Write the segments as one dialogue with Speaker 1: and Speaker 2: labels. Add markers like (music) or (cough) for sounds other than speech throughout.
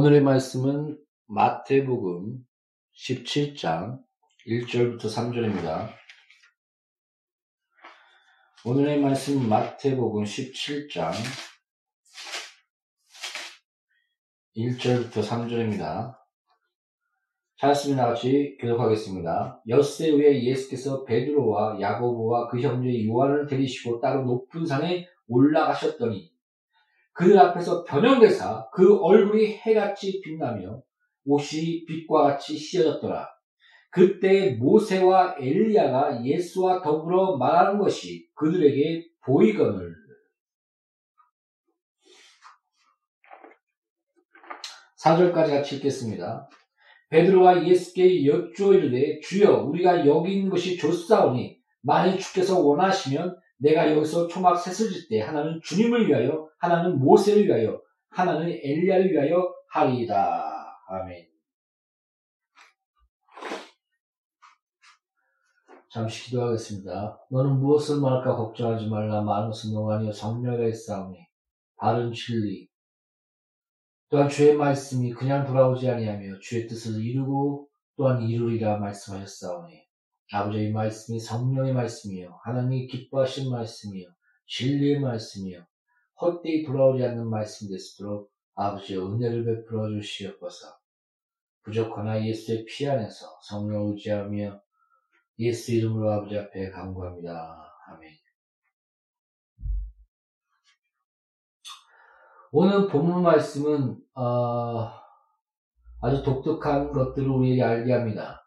Speaker 1: 오늘의 말씀은 마태복음 17장 1절부터 3절입니다. 오늘의 말씀 마태복음 17장 1절부터 3절입니다. 찾았습니다. 같이 교독하겠습니다. 엿새 후에 예수께서 베드로와 야고보와 그 형제 요한을 데리시고 따로 높은 산에 올라가셨더니 그들 앞에서 변형되사 그 얼굴이 해같이 빛나며 옷이 빛과 같이 씌어졌더라. 그때 모세와 엘리야가 예수와 더불어 말하는 것이 그들에게 보이거늘. 사절까지 같이 읽겠습니다. 베드로가 예수께 여쭈어 이르되 주여 우리가 여기 있는 것이 좋사오니 만일 주께서 원하시면 내가 여기서 초막 셋을 질때 하나는 주님을 위하여 하나는 모세를 위하여 하나는 엘리야를 위하여 하리이다. 아멘. 잠시 기도하겠습니다. 너는 무엇을 말할까 걱정하지 말라. 많은 농아니요 성령의 싸움이 바른 진리 또한 주의 말씀이 그냥 돌아오지 아니하며 주의 뜻을 이루고 또한 이루리라 말씀하셨사오니 아버지의 말씀이 성령의 말씀이요 하나님이 기뻐하신 말씀이요 진리의 말씀이요 헛되이 돌아오지 않는 말씀 되시도록 아버지의 은혜를 베풀어 주시옵소서. 부족하나 예수의 피 안에서 성령 의지하며 예수 이름으로 아버지 앞에 간구합니다. 아멘. 오늘 본문 말씀은 어, 아주 독특한 것들을 우리에게 알게 합니다.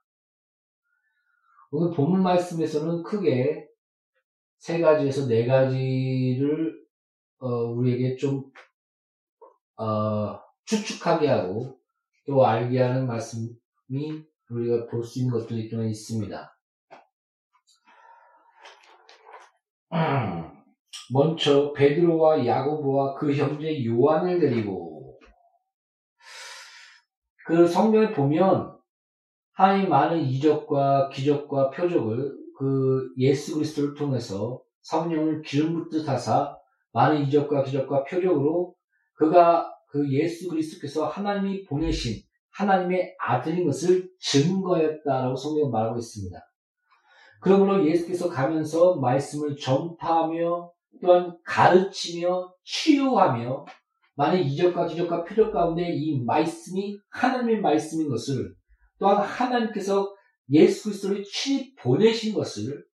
Speaker 1: 오늘 본문 말씀에서는 크게 세 가지에서 네 가지를 어, 우리에게 좀 어, 추측하게 하고 또 알게 하는 말씀이 우리가 볼 수 있는 것들이 좀 있습니다. (clears throat) 먼저 베드로와 야고보와 그 형제 요한을 데리고 그 성경에 보면 하나님 많은 이적과 기적과 표적을 그 예수 그리스도를 통해서 성령을 기름 붓듯 하사 많은 이적과 기적과 표적으로 그가 그 예수 그리스도께서 하나님이 보내신 하나님의 아들인 것을 증거했다라고 성경은 말하고 있습니다. 그러므로 예수께서 가면서 말씀을 전파하며 또한 가르치며 치유하며 많은 이적과 기적과 표적 가운데 이 말씀이 하나님의 말씀인 것을 또한 하나님께서 예수 그리스도를 친히 보내신 것을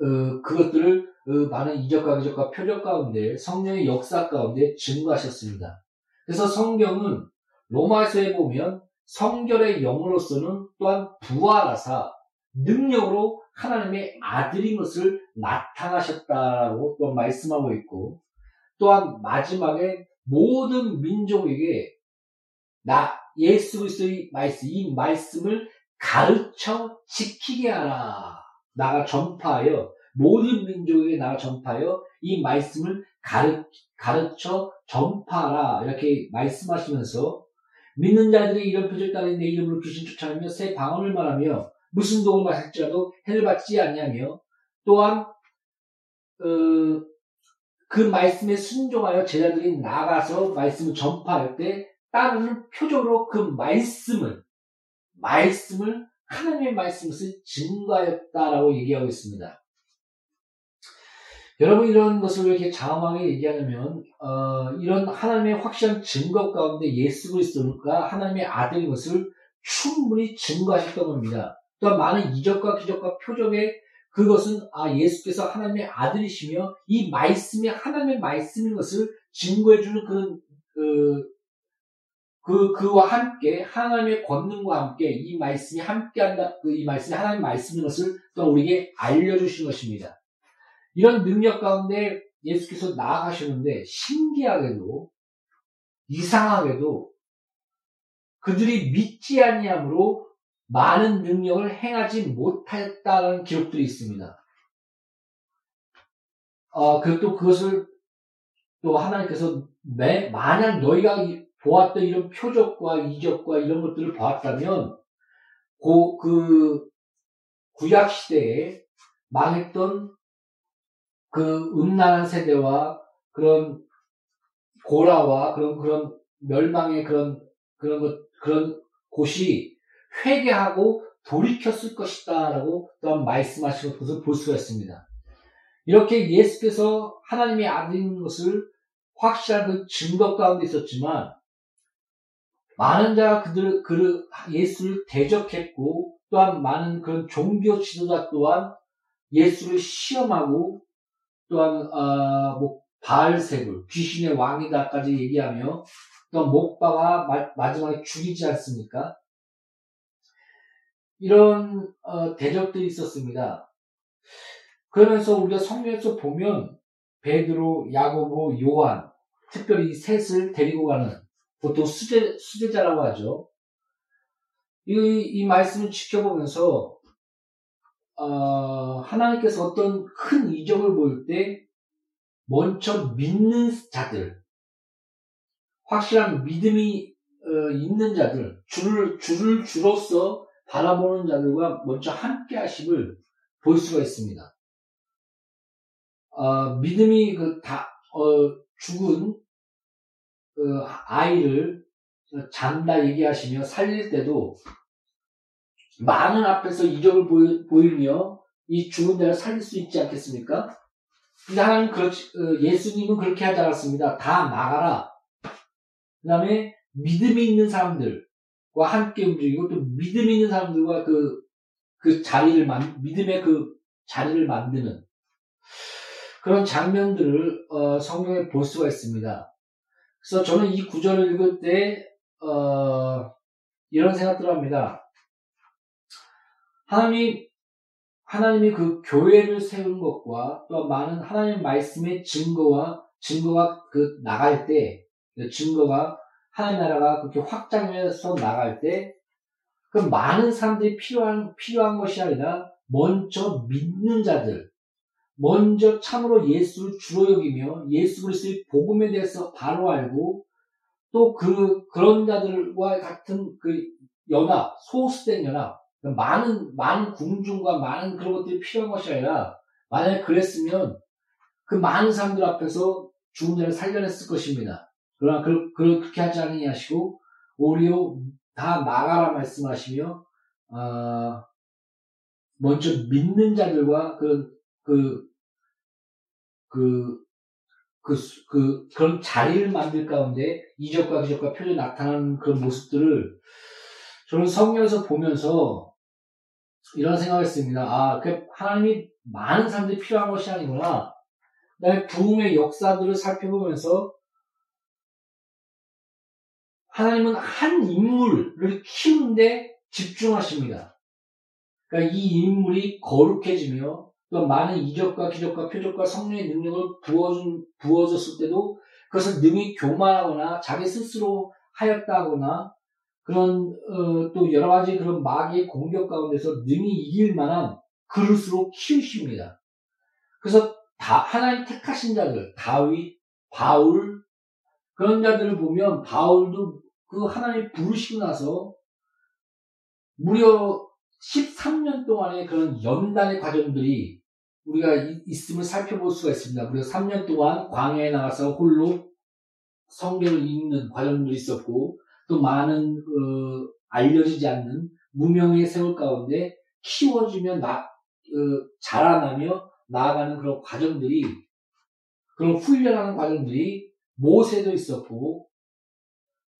Speaker 1: 어, 그것들을 어, 많은 이적과 기적과 표적 가운데 성령의 역사 가운데 증거하셨습니다. 그래서 성경은 로마서에 보면 성결의 영으로서는 또한 부활하사 능력으로 하나님의 아들인 것을 나타나셨다고 또 말씀하고 있고 또한 마지막에 모든 민족에게 나 예수 그리스도의 말씀 이 말씀을 가르쳐 지키게 하라. 나가 전파하여 모든 민족에게 나가 전파하여 이 말씀을 가르, 가르쳐 전파하라. 이렇게 말씀하시면서 믿는 자들이 이런 표적 따라 내 이름으로 귀신 쫓아내며 새 방언을 말하며 무슨 독을 마실지라도 해를 받지 않냐며 또한 어, 그 말씀에 순종하여 제자들이 나가서 말씀을 전파할 때 따르는 표적으로 그 말씀을 말씀을 하나님의 말씀을 증거하였다라고 얘기하고 있습니다. 여러분 이런 것을 왜 이렇게 장황하게 얘기하냐면 어, 이런 하나님의 확실한 증거 가운데 예수 그리스도가 하나님의 아들인 것을 충분히 증거하셨던 겁니다. 또한 많은 이적과 기적과 표적에 그것은 아 예수께서 하나님의 아들이시며 이 말씀이 하나님의 말씀인 것을 증거해주는 그런 그, 그 그와 함께 하나님의 권능과 함께 이 말씀이 함께한다. 그 이 말씀이 하나님의 말씀인 것을 또 우리에게 알려주신 것입니다. 이런 능력 가운데 예수께서 나아가시는데 신기하게도 이상하게도 그들이 믿지 아니함으로 많은 능력을 행하지 못했다는 기록들이 있습니다. 어, 그리고 또 그것을 또 하나님께서 매, 만약 너희가 보았던 이런 표적과 이적과 이런 것들을 보았다면 고, 그 구약 시대에 망했던 그 음란한 세대와 그런 고라와 그런 그런 멸망의 그런 그런 것 그런 곳이 회개하고 돌이켰을 것이다라고 또한 말씀하신 것을 볼 수가 있습니다. 이렇게 예수께서 하나님의 아들인 것을 확실한 그 증거 가운데 있었지만 많은 자가 그들 그 예수를 대적했고 또한 많은 그런 종교 지도자 또한 예수를 시험하고 또한 어, 뭐 바알세불 귀신의 왕이다까지 얘기하며 또 목박아 마지막에 죽이지 않습니까? 이런 어, 대적들이 있었습니다. 그러면서 우리가 성경에서 보면 베드로, 야고보, 요한, 특별히 셋을 데리고 가는 보통 수제 수제자라고 하죠. 이, 이 말씀을 지켜보면서 어, 하나님께서 어떤 큰 이적을 볼 때 먼저 믿는 자들, 확실한 믿음이 어, 있는 자들, 주를 주를 주로서 바라보는 자들과 먼저 함께 하심을 볼 수가 있습니다. 어, 믿음이 그 다, 어, 죽은 그 아이를 잔다 얘기하시며 살릴 때도 많은 앞에서 이적을 보이며 이 죽은 자를 살릴 수 있지 않겠습니까? 근데 하나님 그렇지, 어, 예수님은 그렇게 하지 않았습니다. 다 나가라. 그 다음에 믿음이 있는 사람들, 와 함께 움직이고 또 믿음 있는 사람들과 그, 그 자리를 만, 믿음의 그 자리를 만드는 그런 장면들을 어, 성경에 볼 수가 있습니다. 그래서 저는 이 구절을 읽을 때 어, 이런 생각들을 합니다. 하나님이 하나님이 그 교회를 세우는 것과 또 많은 하나님 말씀의 증거와 증거가 그 나갈 때 그 증거가 하나님 나라가 그렇게 확장해서 나갈 때 그 많은 사람들이 필요한 필요한 것이 아니라 먼저 믿는 자들 먼저 참으로 예수를 주로 여기며 예수 그리스도의 복음에 대해서 바로 알고 또 그 그런 자들과 같은 그 연합 소수된 연합 많은 많은 궁중과 많은 그런 것들이 필요한 것이 아니라 만약에 그랬으면 그 많은 사람들 앞에서 죽은 자를 살려냈을 것입니다. 그러나 그, 그렇게 하지 않으니 하시고 오히려 다 나가라 말씀하시며 어, 먼저 믿는 자들과 그, 그, 그, 그, 그, 그런 자리를 만들 가운데 이적과 기적과 표정이 나타나는 그런 모습들을 저는 성경에서 보면서 이런 생각을 했습니다. 아, 그 하나님이 많은 사람들이 필요한 것이 아니구나. 나의 부흥의 역사들을 살펴보면서 하나님은 한 인물을 키우는데 집중하십니다. 그러니까 이 인물이 거룩해지며 또 많은 이적과 기적과 표적과 성령의 능력을 부어준, 부어줬을 때도 그것을 능히 교만하거나 자기 스스로 하였다거나 그런 어, 또 여러 가지 그런 마귀의 공격 가운데서 능히 이길 만한 그릇으로 키우십니다. 그래서 다 하나님 택하신 자들 다윗, 바울 그런 자들을 보면 바울도 그 하나님 부르시고 나서 무려 13년 동안의 그런 연단의 과정들이 우리가 있음을 살펴볼 수가 있습니다. 무려 3년 동안 광야에 나가서 홀로 성경을 읽는 과정들이 있었고 또 많은 그 알려지지 않는 무명의 세월 가운데 키워지며 나, 그 자라나며 나아가는 그런 과정들이 그런 훈련하는 과정들이 모세도 있었고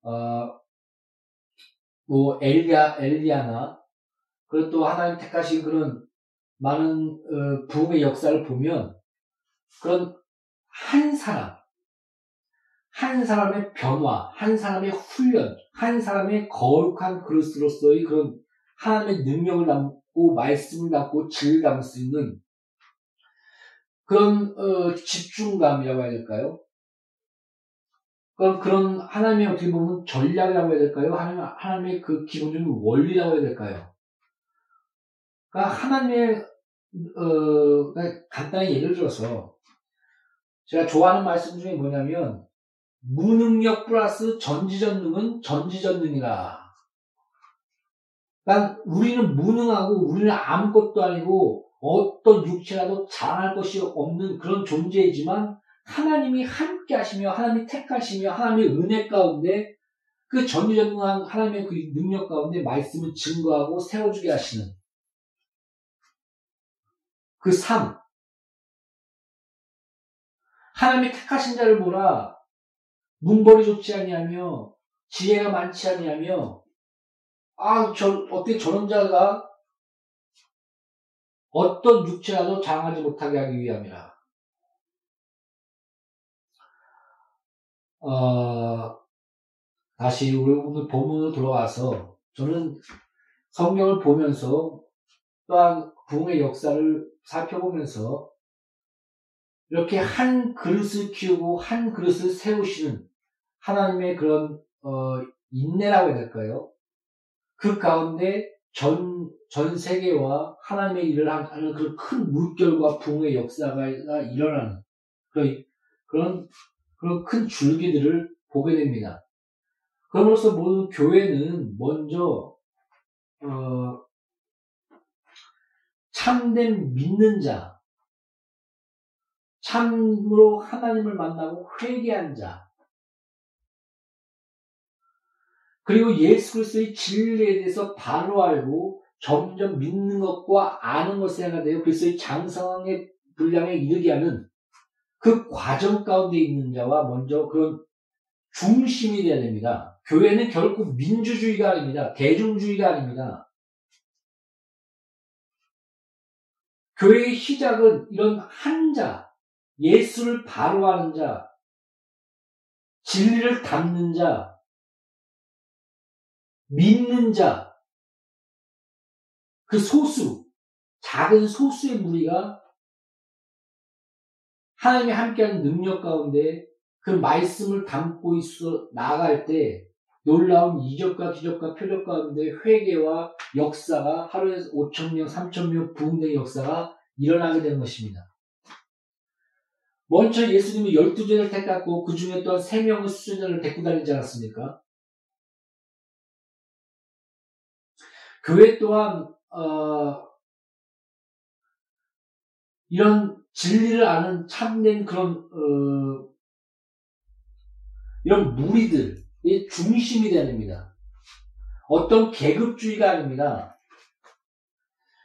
Speaker 1: 어, 뭐 엘리아 엘리아나 그리고 또 하나님 택하신 그런 많은 어, 부흥의 역사를 보면 그런 한 사람 한 사람의 변화, 한 사람의 훈련, 한 사람의 거룩한 그릇으로서의 그런 하나님의 능력을 담고 말씀을 담고 질을 담을 수 있는 그런 어, 집중감이라고 해야 될까요? 그런, 그런 하나님의 어떻게 보면 전략이라고 해야 될까요? 하나님, 하나님의 그 기본적인 원리라고 해야 될까요? 그러니까 하나님의 어, 그러니까 간단히 예를 들어서 제가 좋아하는 말씀 중에 뭐냐면 무능력 플러스 전지전능은 전지전능이라. 그러니까 우리는 무능하고 우리는 아무것도 아니고 어떤 육체라도 자랑할 것이 없는 그런 존재이지만 하나님이 함께 하시며 하나님이 택하시며 하나님의 은혜 가운데 그 전지전능한 하나님의 그 능력 가운데 말씀을 증거하고 세워주게 하시는 그 삶. 하나님이 택하신 자를 보라 문벌이 좋지 아니하며 지혜가 많지 아니하며 아, 저 어떻게 저런 자가 어떤 육체라도 장하지 못하게 하기 위함이라. 어, 다시 우리 오늘 본문으로 돌아와서 저는 성경을 보면서 또한 부흥의 역사를 살펴보면서 이렇게 한 그릇을 키우고 한 그릇을 세우시는 하나님의 그런 어, 인내라고 해야 될까요? 그 가운데 전, 전 세계와 하나님의 일을 하는 그런 큰 물결과 붕의 역사가 일어나는 그런, 그런, 그런 큰 줄기들을 보게 됩니다. 그럼으로써 모든 교회는 먼저, 어, 참된 믿는 자, 참으로 하나님을 만나고 회개한 자, 그리고 예수 그리스도의 진리에 대해서 바로 알고 점점 믿는 것과 아는 것에 하나 되어 그리스도의 장성의 분량에 이르게 하는 그 과정 가운데 있는 자와 먼저 그런 중심이 되어야 됩니다. 교회는 결코 민주주의가 아닙니다. 대중주의가 아닙니다. 교회의 시작은 이런 한 자, 예수를 바로 하는 자, 진리를 담는 자, 믿는 자, 그 소수, 작은 소수의 무리가 하나님이 함께하는 능력 가운데 그 말씀을 담고 있어 나아갈 때 놀라운 이적과 기적과 표적 가운데 회개와 역사가 하루에 5천 명, 3천 명 부흥된 역사가 일어나게 되는 것입니다. 먼저 예수님이 열두 제를 택했고 그 중에 또한 세 명의 수준자를 데리고 다니지 않았습니까? 교회 또한 어, 이런 진리를 아는 참된 그런 어, 이런 무리들 의 중심이 됩니다. 어떤 계급주의가 아닙니다.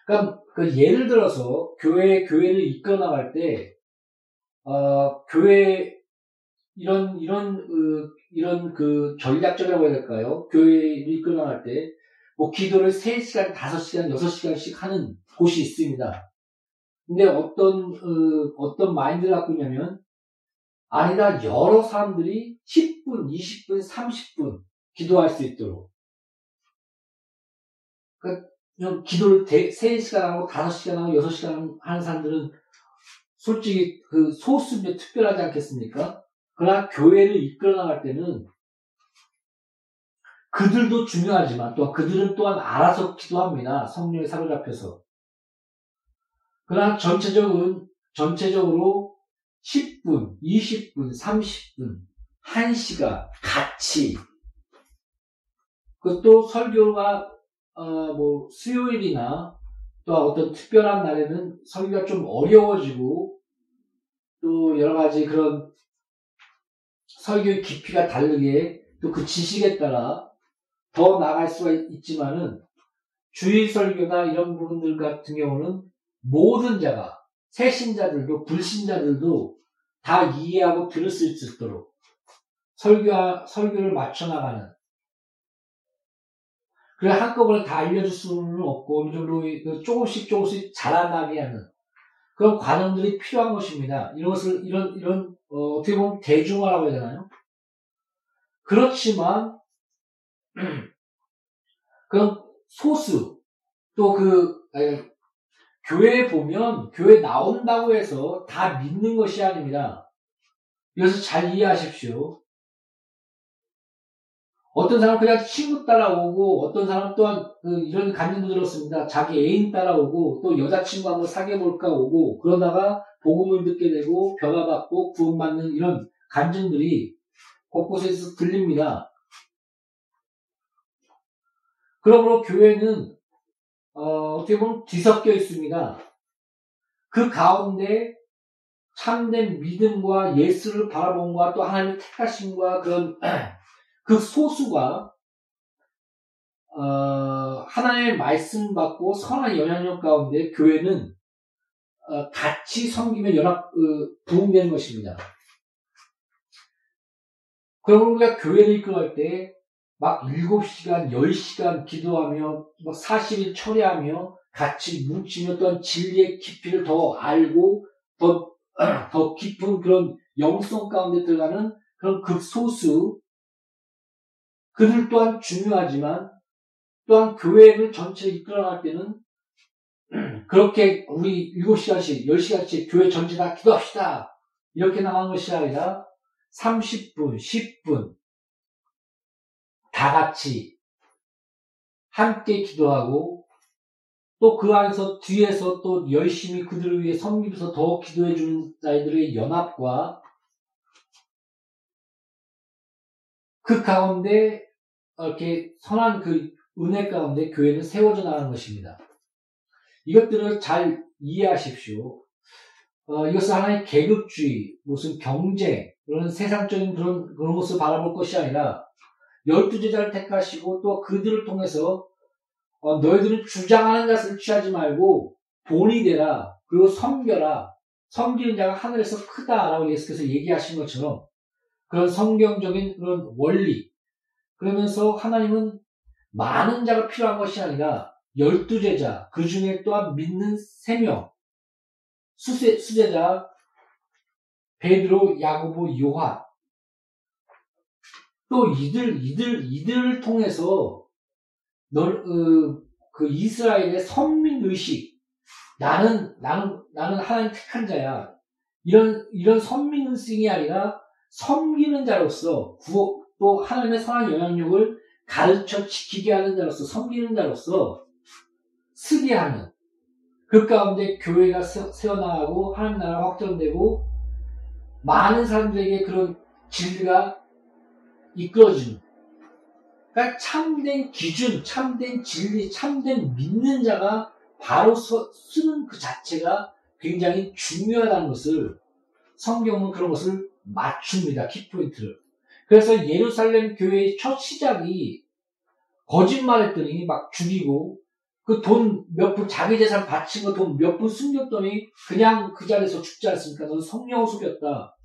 Speaker 1: 그러니까 그 예를 들어서 교회 교회를 이끌어 나갈 때 어, 교회 이런 이런 어, 이런 그 전략적이라고 해야 될까요? 교회를 이끌어 나갈 때 뭐 기도를 3시간, 5시간, 6시간씩 하는 곳이 있습니다. 근데 어떤 어, 어떤 마인드를 갖고 있냐면 아니다 여러 사람들이 10분, 20분, 30분 기도할 수 있도록 그러니까 기도를 3시간 하고 5시간 하고 6시간 하는 사람들은 솔직히 그 소수면 특별하지 않겠습니까? 그러나 교회를 이끌어 나갈 때는 그들도 중요하지만 또 그들은 또한 알아서 기도합니다. 성령에 사로잡혀서. 그러나 전체적으로, 전체적으로 10 분, 20분, 30분, 1시간 같이. 그것도 설교가 어, 뭐 수요일이나 또 어떤 특별한 날에는 설교가 좀 어려워지고 또 여러 가지 그런 설교의 깊이가 다르게 또 그 지식에 따라 더 나갈 수가 있지만은 주일 설교나 이런 부분들 같은 경우는 모든 자가 새신자들도 불신자들도 다 이해하고 들을 수 있도록 설교 설교를 맞춰 나가는 그래 한꺼번에 다 알려줄 수는 없고 어느 정도 그 조금씩 조금씩 자라나게 하는 그런 과정들이 필요한 것입니다. 이것을 이런 이런 어, 어떻게 보면 대중화라고 해야 되나요? 그렇지만 (clears throat) 그런 소수 또 그 교회에 보면 교회 나온다고 해서 다 믿는 것이 아닙니다. 이것을 잘 이해하십시오. 어떤 사람은 그냥 친구 따라오고 어떤 사람은 또한 그 이런 간증도 들었습니다. 자기 애인 따라오고 또 여자친구 한번 사귀어볼까 오고 그러다가 복음을 듣게 되고 변화받고 구원받는 이런 간증들이 곳곳에서 들립니다. 그러므로 교회는 어, 어떻게 보면 뒤섞여 있습니다. 그 가운데 참된 믿음과 예수를 바라본과 또 하나님의 택하심과 그런 (clears throat) 그 소수가 어, 하나님의 말씀 받고 선한 영향력 가운데 교회는 어, 같이 섬기며 연합 어, 부흥되는 것입니다. 그러면 우리가 교회를 이끌어갈 때 막 7시간, 10시간 기도하며 막 40일 철회하며 같이 뭉치며 또한 진리의 깊이를 더 알고 더, (clears throat) 더 깊은 그런 영성 가운데 들어가는 그런 극소수 그들 또한 중요하지만 또한 교회를 전체를 이끌어갈 때는 (clears throat) 그렇게 우리 7시간씩, 10시간씩 교회 전체 다 기도합시다. 이렇게 나간 것이 아니라 30분, 10분 다 같이 함께 기도하고 또 그 안에서 뒤에서 또 열심히 그들을 위해 섬기면서 더 기도해 주는 자들의 연합과 그 가운데 이렇게 선한 그 은혜 가운데 교회는 세워져 나가는 것입니다. 이것들을 잘 이해하십시오. 어, 이것은 하나의 계급주의, 무슨 경제, 그런 세상적인 그런, 그런 것을 바라볼 것이 아니라, 열두 제자를 택하시고 또 그들을 통해서, 어, 너희들은 주장하는 것을 취하지 말고, 본이 되라, 그리고 섬겨라, 섬기는 자가 하늘에서 크다라고 예수께서 얘기하신 것처럼, 그런 성경적인 그런 원리, 그러면서 하나님은 많은 자가 필요한 것이 아니라 열두 제자, 그 중에 또한 믿는 세 명, 수세, 수제자, 베드로, 야고보, 요한. 또 이들, 이들, 이들을 통해서 널, 어, 그 이스라엘의 선민 의식, 나는, 나는, 나는 하나님 택한 자야. 이런, 이런 선민은 싱이 아니라 섬기는 자로서 구호, 또 하나님의 선한 영향력을 가르쳐 지키게 하는 자로서 섬기는 자로서 쓰게 하는 그 가운데 교회가 세워나가고 하나님 나라가 확정되고 많은 사람들에게 그런 진리가 이끌어지는 그러니까 참된 기준, 참된 진리, 참된 믿는 자가 바로 서, 쓰는 그 자체가 굉장히 중요하다는 것을 성경은 그런 것을 맞춥니다. 키포인트를. 그래서 예루살렘 교회의 첫 시작이 거짓말했더니 막 죽이고 그 돈 몇 푼 자기 재산 바친 거 돈 몇 푼 숨겼더니 그냥 그 자리에서 죽지 않습니까? 너는 성령을 속였다.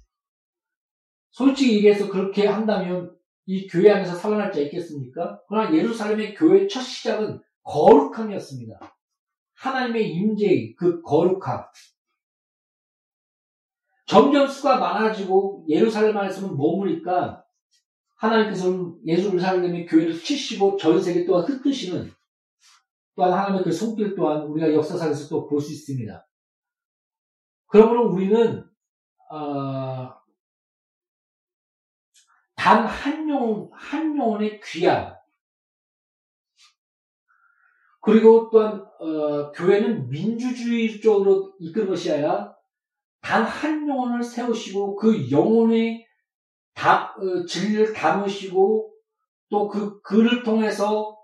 Speaker 1: 솔직히 얘기해서 그렇게 한다면 이 교회 안에서 살아날 자 있겠습니까? 그러나 예루살렘의 교회의 첫 시작은 거룩함이었습니다. 하나님의 임재의 그 거룩함. 점점 수가 많아지고 예루살렘 안에서는 머무니까 하나님께서는 예루살렘의 교회를 치시고 전 세계 또한 흩으시는 또한 하나님의 그 손길 또한 우리가 역사상에서 또 볼 수 있습니다. 그러므로 우리는 어, 단 한 영, 한 영혼의 귀한. 그리고 또한 어, 교회는 민주주의 쪽으로 이끄는 것이 아니라 단 한 영혼을 세우시고 그 영혼의 다, 어, 진리를 담으시고 또 그 글을 통해서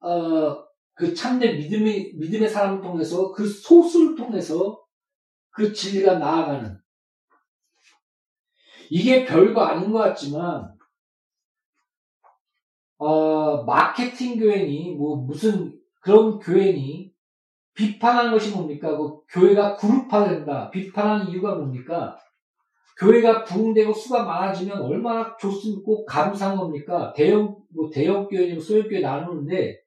Speaker 1: 어, 그 참된 믿음의 믿음의 사람을 통해서 그 소수를 통해서 그 진리가 나아가는. 이게 별거 아닌 것 같지만 어, 마케팅 교회니 뭐 무슨 그런 교회니 비판하는 것이 뭡니까? 그 교회가 그룹화된다. 비판하는 이유가 뭡니까? 교회가 부흥되고 수가 많아지면 얼마나 좋습니까? 감사한 겁니까? 대형, 뭐 대형 교회니 소형 교회 나누는데,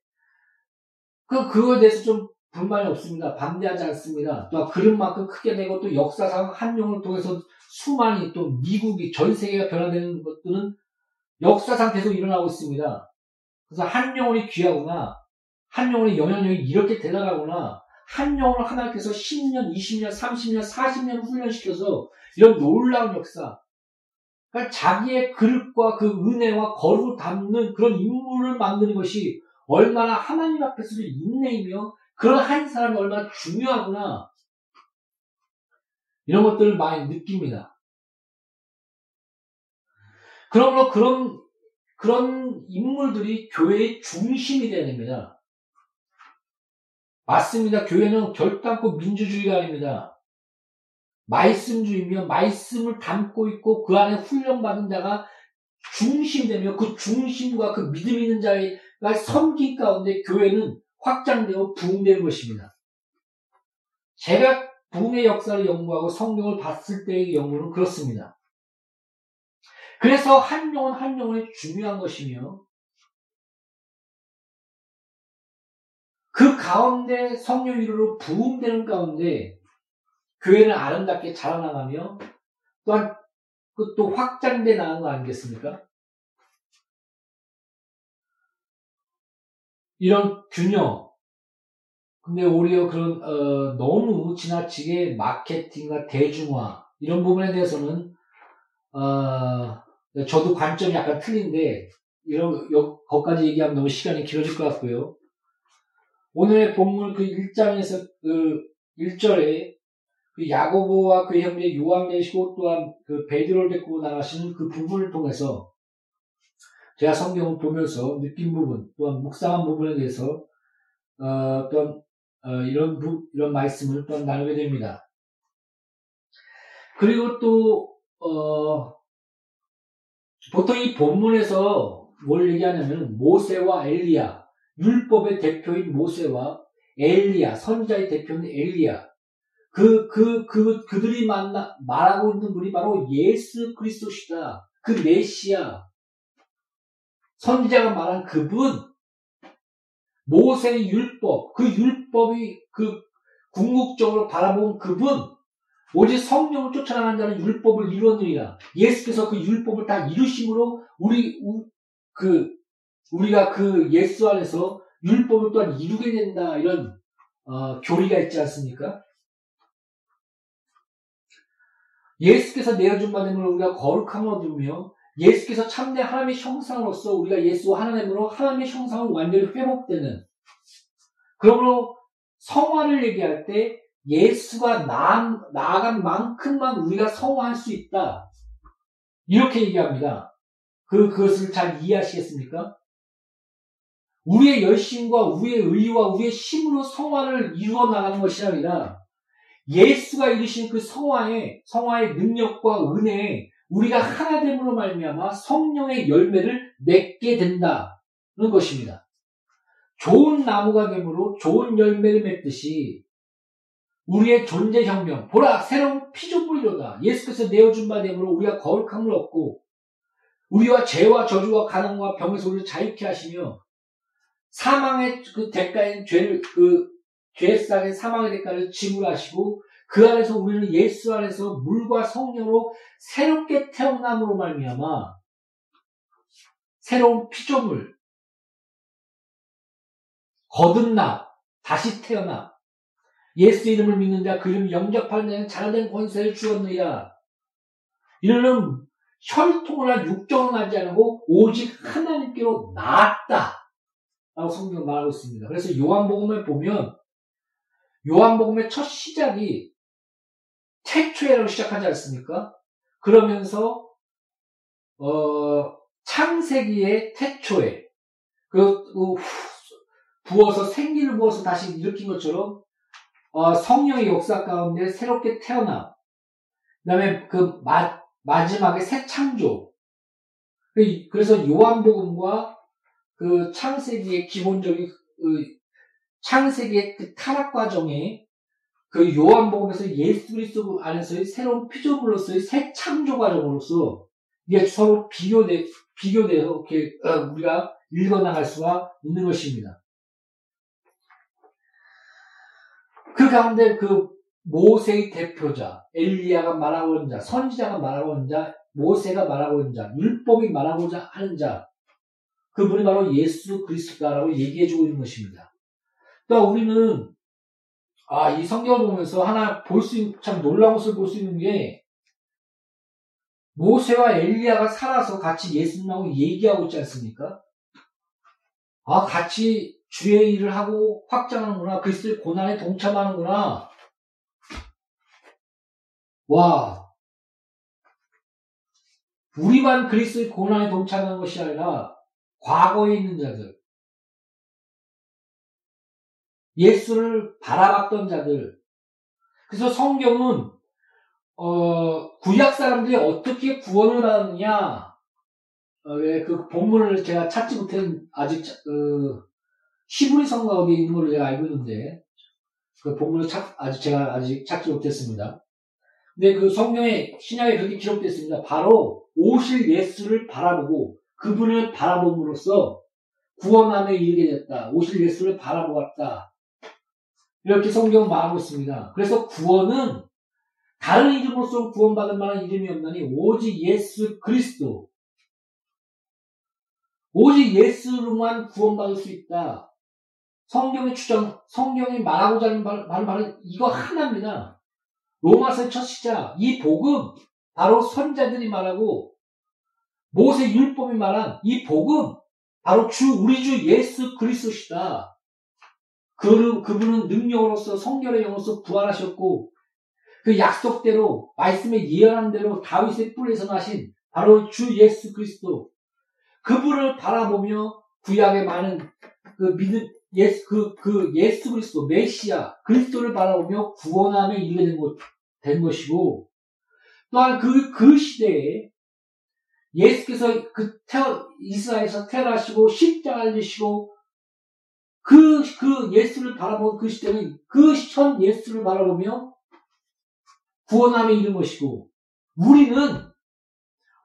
Speaker 1: 그, 그거에 대해서 좀 불만이 없습니다. 반대하지 않습니다. 또 그릇만큼 크게 되고 또 역사상 한용을 통해서 수많이 또 미국이 전 세계가 변화되는 것들은 역사상 계속 일어나고 있습니다. 그래서 한 영혼이 귀하구나. 한 영혼의 영향력이 이렇게 대단하구나. 한 영혼을 하나님께서 10년, 20년, 30년, 40년 훈련시켜서 이런 놀라운 역사. 그러니까 자기의 그릇과 그 은혜와 거룩을 담는 그런 인물을 만드는 것이 얼마나 하나님 앞에서도 인내이며 그런 한 사람이 얼마나 중요하구나. 이런 것들을 많이 느낍니다. 그러므로 그런, 그런 인물들이 교회의 중심이 되야 됩니다. 맞습니다. 교회는 결단코 민주주의가 아닙니다. 말씀주의며 말씀을 담고 있고 그 안에 훈련받은 자가 중심되며 그 중심과 그 믿음 있는 자가 섬긴 가운데 교회는 확장되어 부흥되는 것입니다. 제가 부흥의 역사를 연구하고 성경을 봤을 때의 연구는 그렇습니다. 그래서 한 영혼 한 영혼이 중요한 것이며 그 가운데 성령 이루로 부흥되는 가운데 교회는 아름답게 자라나가며 또한 그또 확장돼 나가는 거 아니겠습니까? 이런 균형. 근데 오히려 그런 어, 너무 지나치게 마케팅과 대중화 이런 부분에 대해서는 어, 저도 관점이 약간 틀린데 이런 거까지 얘기하면 너무 시간이 길어질 것 같고요. 오늘의 본문 그 1장에서 그 1절에 그 야고보와 그 형제 요한계시고 또한 그 베드로를 데리고 나가시는 그 부분을 통해서 제가 성경을 보면서 느낀 부분 또한 묵상한 부분에 대해서 어, 떤 어, 이런 부, 이런 말씀을 또 나누게 됩니다. 그리고 또 어, 보통 이 본문에서 뭘 얘기하냐면 모세와 엘리야 율법의 대표인 모세와 엘리야 선자의 대표인 엘리야 그, 그, 그, 그들이 만나, 말하고 있는 분이 바로 예수 그리스도시다. 그 메시아. 선지자가 말한 그분. 모세의 율법. 그 율법이 그 궁극적으로 바라본 그분. 오직 성령을 쫓아나는 자는 율법을 이루었느니라. 예수께서 그 율법을 다 이루심으로 우리 우, 그 우리가 그 예수 안에서 율법을 또한 이루게 된다 이런 어, 교리가 있지 않습니까? 예수께서 내어준 받음으로 우리가 거룩함을 얻으며 예수께서 참된 하나님의 형상으로서 우리가 예수와 하나님으로 하나님의 형상을 완전히 회복되는 그러므로 성화를 얘기할 때 예수가 나, 나아간 만큼만 우리가 성화할 수 있다. 이렇게 얘기합니다. 그, 그것을 잘 이해하시겠습니까? 우리의 열심과 우리의 의와 우리의 힘으로 성화를 이루어 나가는 것이 아니라 예수가 이루신 그 성화의 성화의 능력과 은혜에 우리가 하나됨으로 말미암아 성령의 열매를 맺게 된다는 것입니다. 좋은 나무가 되므로 좋은 열매를 맺듯이 우리의 존재 혁명, 보라 새로운 피조물이로다. 예수께서 내어준 바 되므로 우리가 거룩함을 얻고 우리와 죄와 저주와 가난과 병에서 우리를 자유케 하시며 사망의 그 대가인 죄를 그 죄상의 사망의 대가를 지불하시고 그 안에서 우리는 예수 안에서 물과 성령으로 새롭게 태어남으로 말미암아 새로운 피조물 거듭나 다시 태어나 예수 이름을 믿는 자 그 이름 영접하는 자는 자라된 권세를 주었느니라 이는 혈통을 한 육정을 하지 않고 오직 하나님께로 나았다 라고 성경 말하고 있습니다. 그래서 요한복음에 보면 요한복음의 첫 시작이 태초에라고 시작하지 않습니까? 그러면서 어, 창세기의 태초에 그, 그 부어서 생기를 부어서 다시 일으킨 것처럼 어, 성령의 역사 가운데 새롭게 태어나 그 다음에 그 마, 마지막에 새 창조 그, 그래서 요한복음과 그 창세기의 기본적인 그 창세기의 그 타락 과정에 그 요한복음에서 예수 그리스도 안에서의 새로운 피조물로서의 새 창조 과정으로서 이게 서로 비교돼 비교돼서 이렇게 어, 우리가 읽어나갈 수가 있는 것입니다. 가운데 그 모세의 대표자 엘리야가 말하고 있는 자, 선지자가 말하고 있는 자, 모세가 말하고 있는 자, 율법이 말하고자 하는 자, 그분이 바로 예수 그리스도다라고 얘기해주고 있는 것입니다. 그러니까 우리는 아, 이 성경을 보면서 하나 볼 수 있는, 참 놀라운 것을 볼 수 있는 게, 모세와 엘리야가 살아서 같이 예수님하고 얘기하고 있지 않습니까? 아, 같이 주의 일을 하고 확장하는구나. 그리스도의 고난에 동참하는구나. 와. 우리만 그리스도의 고난에 동참하는 것이 아니라 과거에 있는 자들, 예수를 바라봤던 자들. 그래서 성경은 어, 구약 사람들이 어떻게 구원을 하느냐, 어, 그 본문을 제가 찾지 못한 아직 그 히브리 성가 어디에 있는 걸로 제가 알고 있는데 그 본문을 찾, 아직 제가 아직 찾지 못했습니다. 근데 그 성경에 신약에 그렇게 기록됐습니다. 바로 오실 예수를 바라보고 그분을 바라봄으로써 구원함에 이르게 됐다. 오실 예수를 바라보았다. 이렇게 성경은 말하고 있습니다. 그래서 구원은 다른 이름으로서 구원받을 만한 이름이 없나니 오직 예수 그리스도. 오직 예수로만 구원받을 수 있다. 성경의 추정, 성경이 말하고자 하는 말, 말, 말은 이거 하나입니다. 로마서의 첫 시작, 이 복음, 바로 선자들이 말하고, 모세 율법이 말한 이 복음, 바로 주, 우리 주 예수 그리스도시다. 그, 그분은 능력으로서 성결의 영으로서 부활하셨고 그 약속대로 말씀에 예언한 대로 다윗의 뿔에서 나신 바로 주 예수 그리스도 그분을 바라보며 구약의 많은 그 믿음 예수 그, 그 예수 그리스도 메시아 그리스도를 바라보며 구원함에 이르게 된, 것, 된 것이고 또한 그, 그 시대에 예수께서 그 태어, 이스라엘에서 태어나시고 십자가를 지시고 그, 그 예수를 바라보는 그 시대는 그 현 예수를 바라보며 구원함에 이른 것이고, 우리는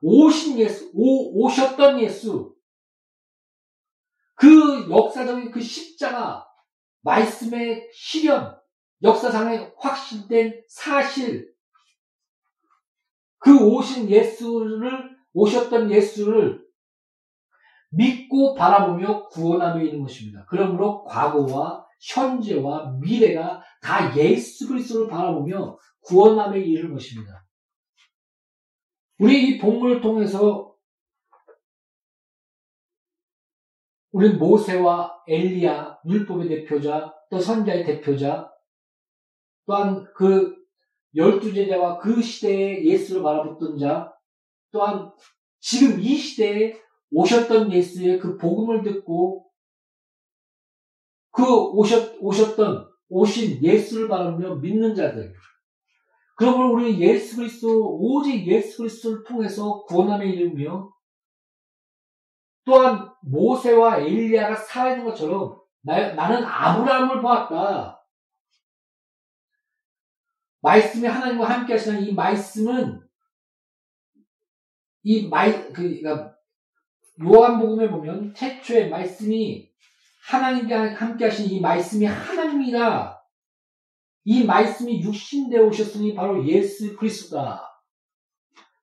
Speaker 1: 오신 예수, 오, 오셨던 예수, 그 역사적인 그 십자가, 말씀의 실현, 역사상에 확신된 사실, 그 오신 예수를, 오셨던 예수를 믿고 바라보며 구원하며 있는 것입니다. 그러므로 과거와 현재와 미래가 다 예수 그리스도를 바라보며 구원함에 이르는 것입니다. 우리 이 본문을 통해서 우리 모세와 엘리야, 율법의 대표자, 또 선자의 대표자, 또한 그 열두 제자와 그 시대에 예수를 바라봤던 자, 또한 지금 이 시대에 오셨던 예수의 그 복음을 듣고 그 오셨, 오셨던, 오신 예수를 바라며 믿는 자들. 그러므로 우리 예수 그리스도, 오직 예수 그리스도를 통해서 구원함에 이르며 또한 모세와 엘리야가 살아있는 것처럼 나, 나는 아브라함을 보았다. 말씀이 하나님과 함께 하시는 이 말씀은 이 말, 그, 그러니까 요한복음에 보면 태초에 말씀이 하나님과 함께 하신 이 말씀이 하나님이라 이 말씀이 육신되어 오셨으니 바로 예수 그리스도다.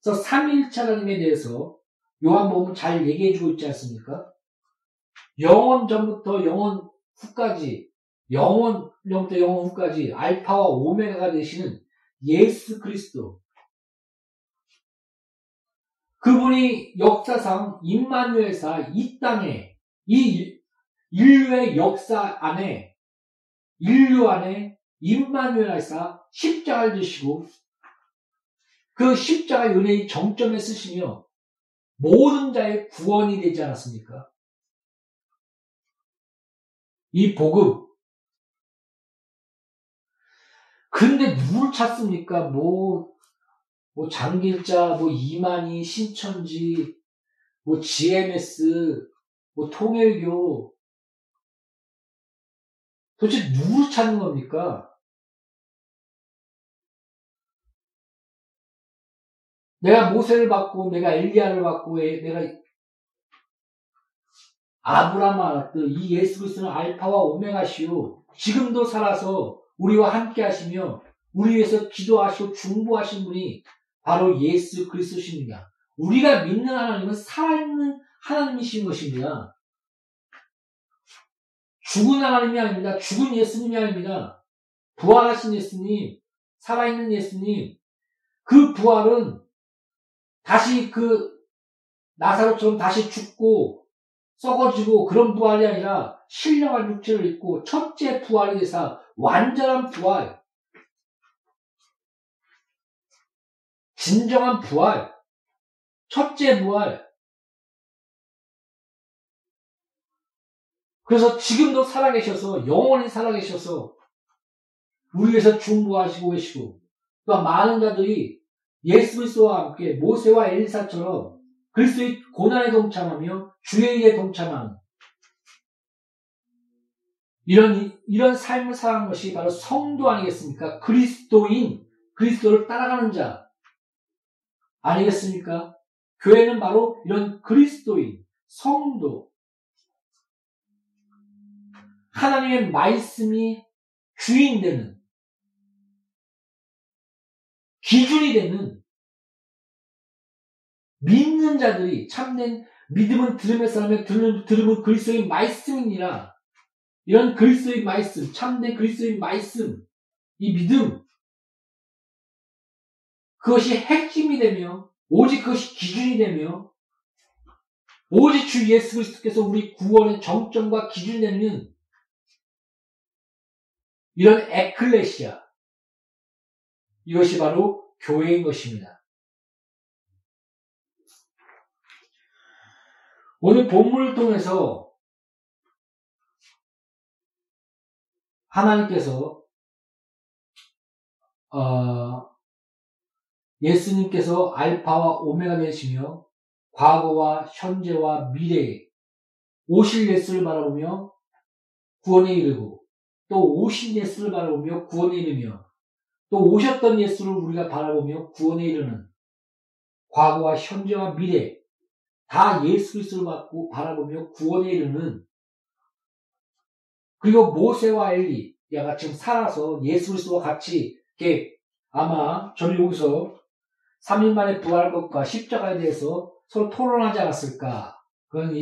Speaker 1: 그래서 삼일차 하나님에 대해서 요한복음은 잘 얘기해주고 있지 않습니까? 영원 전부터 영원 후까지 영원 전부터 영원 후까지 알파와 오메가가 되시는 예수 그리스도 그분이 역사상 임마누엘사 이 땅에 이 인류의 역사 안에 인류 안에 임마누엘사 십자가를 드시고 그 십자가의 은혜의 정점에 쓰시며 모든 자의 구원이 되지 않았습니까? 이 복음. 근데 누굴 찾습니까? 뭐, 뭐 장길자, 뭐 이만희, 신천지, 뭐 GMS, 뭐 통일교. 도대체 누굴 찾는 겁니까? 내가 모세를 받고, 내가 엘리야를 받고, 내가 아브라함을 알았듯 이 예수 그리스도는 알파와 오메가시오. 지금도 살아서 우리와 함께 하시며 우리 위해서 기도하시고 중보하신 분이 바로 예수 그리스도십니다. 우리가 믿는 하나님은 살아있는 하나님이신 것입니다. 죽은 하나님이 아닙니다. 죽은 예수님이 아닙니다. 부활하신 예수님, 살아있는 예수님, 그 부활은 다시 그 나사로처럼 다시 죽고 썩어지고 그런 부활이 아니라 신령한 육체를 입고 첫째 부활이 되사 완전한 부활, 진정한 부활, 첫째 부활. 그래서 지금도 살아계셔서 영원히 살아계셔서 우리 에서 중보하시고 계시고 또 많은 자들이 예수 그리스도와 함께 모세와 엘리사처럼 그리스도의 고난에 동참하며 주의 일에 동참하는 이런 이런 삶을 살아가는 것이 바로 성도 아니겠습니까? 그리스도인 그리스도를 따라가는 자 아니겠습니까? 교회는 바로 이런 그리스도인 성도 하나님의 말씀이 주인 되는 기준이 되는 믿는 자들이 참된 믿음은 들음에서 하며 들음, 들음은 그리스도의 말씀이니라. 이런 그리스도의 말씀, 참된 그리스도의 말씀, 이 믿음, 그것이 핵심이 되며, 오직 그것이 기준이 되며, 오직 주 예수 그리스도께서 우리 구원의 정점과 기준이 되는 이런 에클레시아, 이것이 바로 교회인 것입니다. 오늘 본문을 통해서 하나님께서 어, 예수님께서 알파와 오메가 되시며 과거와 현재와 미래에 오실 예수를 바라보며 구원에 이르고 또 오신 예수를 바라보며 구원에 이르며 또 오셨던 예수를 우리가 바라보며 구원에 이르는 과거와 현재와 미래 다 예수 그리스도를 받고 바라보며 구원에 이르는 그리고 모세와 엘리야가 지금 살아서 예수 그리스도와 같이 이렇게 아마 저는 여기서 3일 만에 부활 것과 십자가에 대해서 서로 토론하지 않았을까? 그런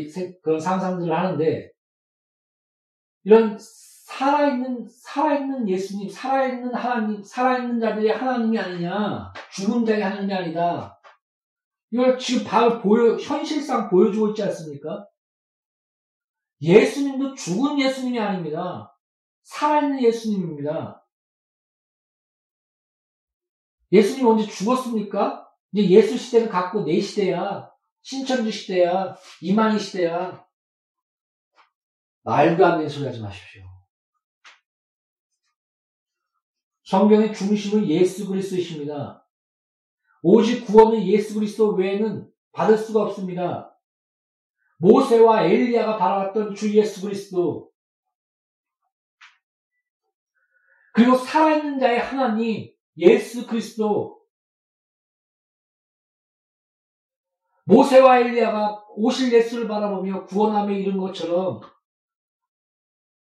Speaker 1: 그런 상상들을 하는데 이런 살아있는 살아있는 예수님, 살아있는 하나님, 살아있는 자들이 하나님이 아니냐, 죽은 자의 하나님이 아니다. 이걸 지금 바로 보여, 현실상 보여주고 있지 않습니까? 예수님도 죽은 예수님이 아닙니다. 살아있는 예수님입니다. 예수님 언제 죽었습니까? 이제 예수 시대는 갖고 내 시대야. 신천지 시대야. 이만희 시대야. 말도 안 되는 소리 하지 마십시오. 성경의 중심은 예수 그리스도이십니다. 오직 구원은 예수 그리스도 외에는 받을 수가 없습니다. 모세와 엘리야가 바라봤던 주 예수 그리스도 그리고 살아있는 자의 하나님 예수 그리스도 모세와 엘리야가 오실 예수를 바라보며 구원함에 이른 것처럼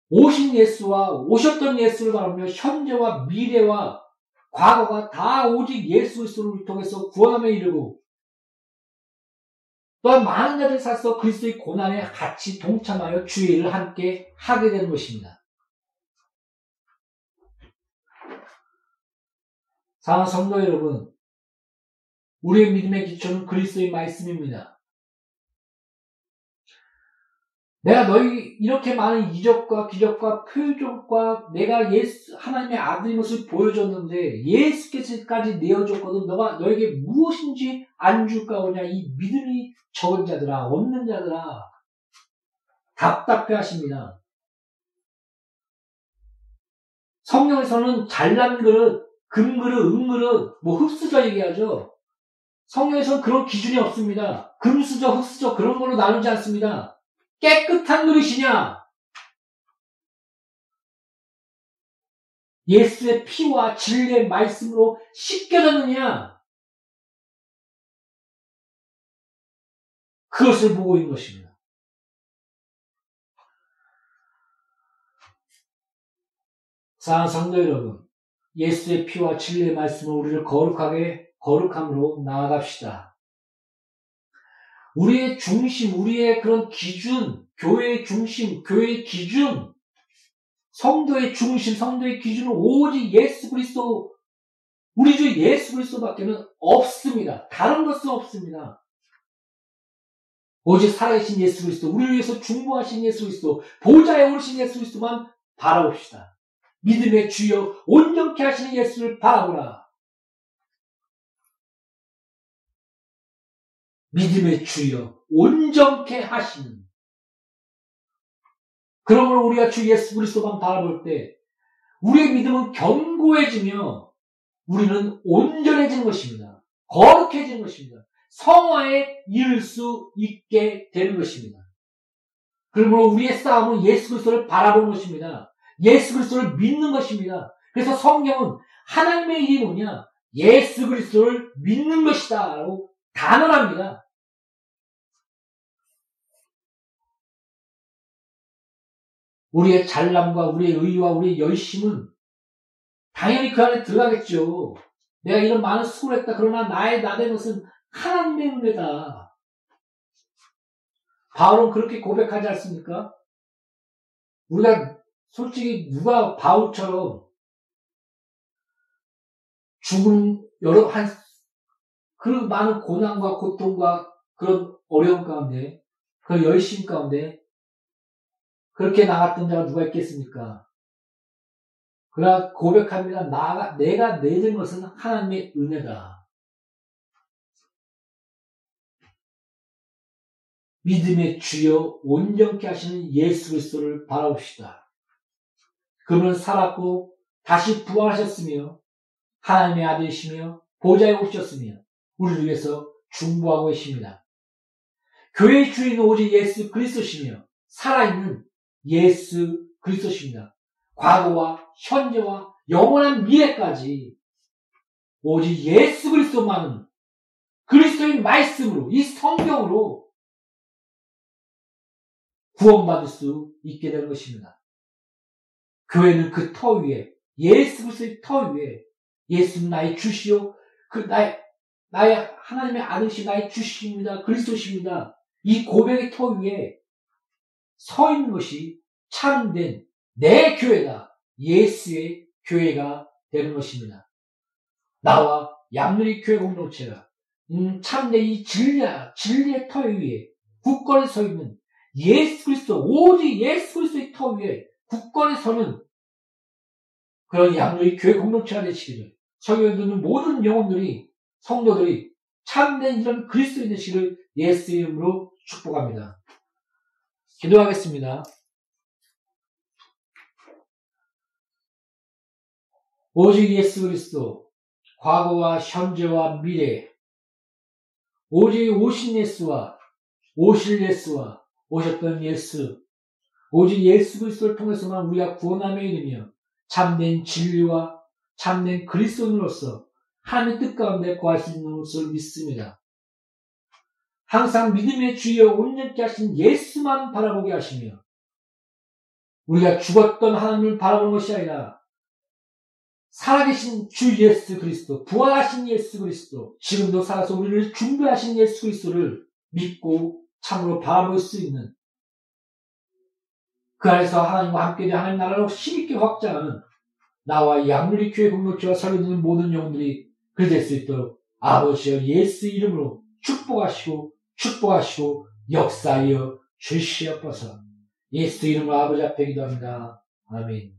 Speaker 1: 오신 예수와 오셨던 예수를 바라보며 현재와 미래와 과거가 다 오직 예수 그리스도를 통해서 구원함에 이르고 또한 많은 자들이 사서 그리스도의 고난에 같이 동참하여 주의 일을 함께 하게 되는 것입니다. 사랑하는 성도 여러분, 우리의 믿음의 기초는 그리스도의 말씀입니다. 내가 너희 이렇게 많은 이적과 기적과 표적과 내가 예수 하나님의 아들인 것을 보여줬는데 예수께서까지 내어줬거든 너가 너에게 무엇인지 안 줄까 오냐 이 믿음이 적은 자들아 없는 자들아 답답해 하십니다. 성경에서는 잘난 그릇, 금그릇, 은그릇, 뭐 흙수저 얘기하죠. 성경에서는 그런 기준이 없습니다. 금수저, 흙수저 그런 걸로 나누지 않습니다. 깨끗한 그릇이냐? 예수의 피와 진리의 말씀으로 씻겨졌느냐? 그것을 보고 있는 것입니다. 사랑하는 성도 여러분, 예수의 피와 진리의 말씀으로 우리를 거룩하게, 거룩함으로 나아갑시다. 우리의 중심, 우리의 그런 기준, 교회의 중심, 교회의 기준, 성도의 중심, 성도의 기준은 오직 예수 그리스도, 우리 주 예수 그리스도밖에는 없습니다. 다른 것은 없습니다. 오직 살아계신 예수 그리스도, 우리를 위해서 중보하신 예수 그리스도, 보좌에 오르신 예수 그리스도만 바라봅시다. 믿음의 주여 온전케 하시는 예수를 바라보라. 믿음의 주여 온전케 하시는 그러므로 우리가 주 예수 그리스도만 바라볼 때 우리의 믿음은 견고해지며 우리는 온전해지는 것입니다. 거룩해지는 것입니다. 성화에 이를 수 있게 되는 것입니다. 그러므로 우리의 싸움은 예수 그리스도를 바라보는 것입니다. 예수 그리스도를 믿는 것입니다. 그래서 성경은 하나님의 일이 뭐냐? 예수 그리스도를 믿는 것이다. 라고 단언합니다. 우리의 잘남과 우리의 의와 우리의 열심은 당연히 그 안에 들어가겠죠. 내가 이런 많은 수고를 했다. 그러나 나의 나된 것은 하나님의 은혜다. 바울은 그렇게 고백하지 않습니까? 우리가 솔직히 누가 바울처럼 죽은 여러 한그 많은 고난과 고통과 그런 어려움 가운데 그 열심 가운데 그렇게 나갔던 자가 누가 있겠습니까? 그러나 고백합니다. 나, 내가 내는 것은 하나님의 은혜다. 믿음의 주여 온전케 하시는 예수 그리스도를 바라봅시다. 그분은 살았고 다시 부활하셨으며 하나님의 아들이시며 보좌에 오셨으며 우리를 위해서 중보하고 계십니다. 교회의 주인은 오직 예수 그리스도시며 살아있는 예수 그리스도십니다. 과거와 현재와 영원한 미래까지 오직 예수 그리스도만은 그리스도의 말씀으로 이 성경으로 구원받을 수 있게 되는 것입니다. 교회는 그 터 위에 예수 그리스도의 터 위에 예수는 나의 주시오 그 나의 나의 하나님의 아들이시 나의 주십니다 그리스도십니다. 이 고백의 터 위에 서 있는 것이 참된 내 교회가 예수의 교회가 되는 것입니다. 나와 양누리 교회 공동체가 음, 참내 이 진리야, 진리의 터 위에 굳건히 서 있는 예수 그리스도, 오직 예수 그리스도의 터 위에 굳건히 서는 그런 양육의 교회 공동체가 되시기를 성경에 듣는 모든 영혼들이 성도들이 참된 이런 그리스도인 되시기를 예수 이름으로 축복합니다. 기도하겠습니다. 오직 예수 그리스도 과거와 현재와 미래 오직 오신 예수와 오실 예수와 오셨던 예수 오직 예수 그리스도를 통해서만 우리가 구원함에 이르며 참된 진리와 참된 그리스도인으로서 하나님의 뜻 가운데 거하시는 것을 믿습니다. 항상 믿음의 주여 온전케 하신 예수만 바라보게 하시며 우리가 죽었던 하나님을 바라보는 것이 아니라 살아계신 주 예수 그리스도, 부활하신 예수 그리스도, 지금도 살아서 우리를 준비하신 예수 그리스도를 믿고 참으로 바라볼 수 있는 그 안에서 하나님과 함께 하나님 나라로 힘있게 확장하는 나와 양누리 교회 공동체와 설교되는 모든 영혼들이 그리 될수 있도록 아버지여 예수 이름으로 축복하시고 축복하시고 역사하여 주시옵소서 예수 이름으로 아버지 앞에 기도합니다. 아멘.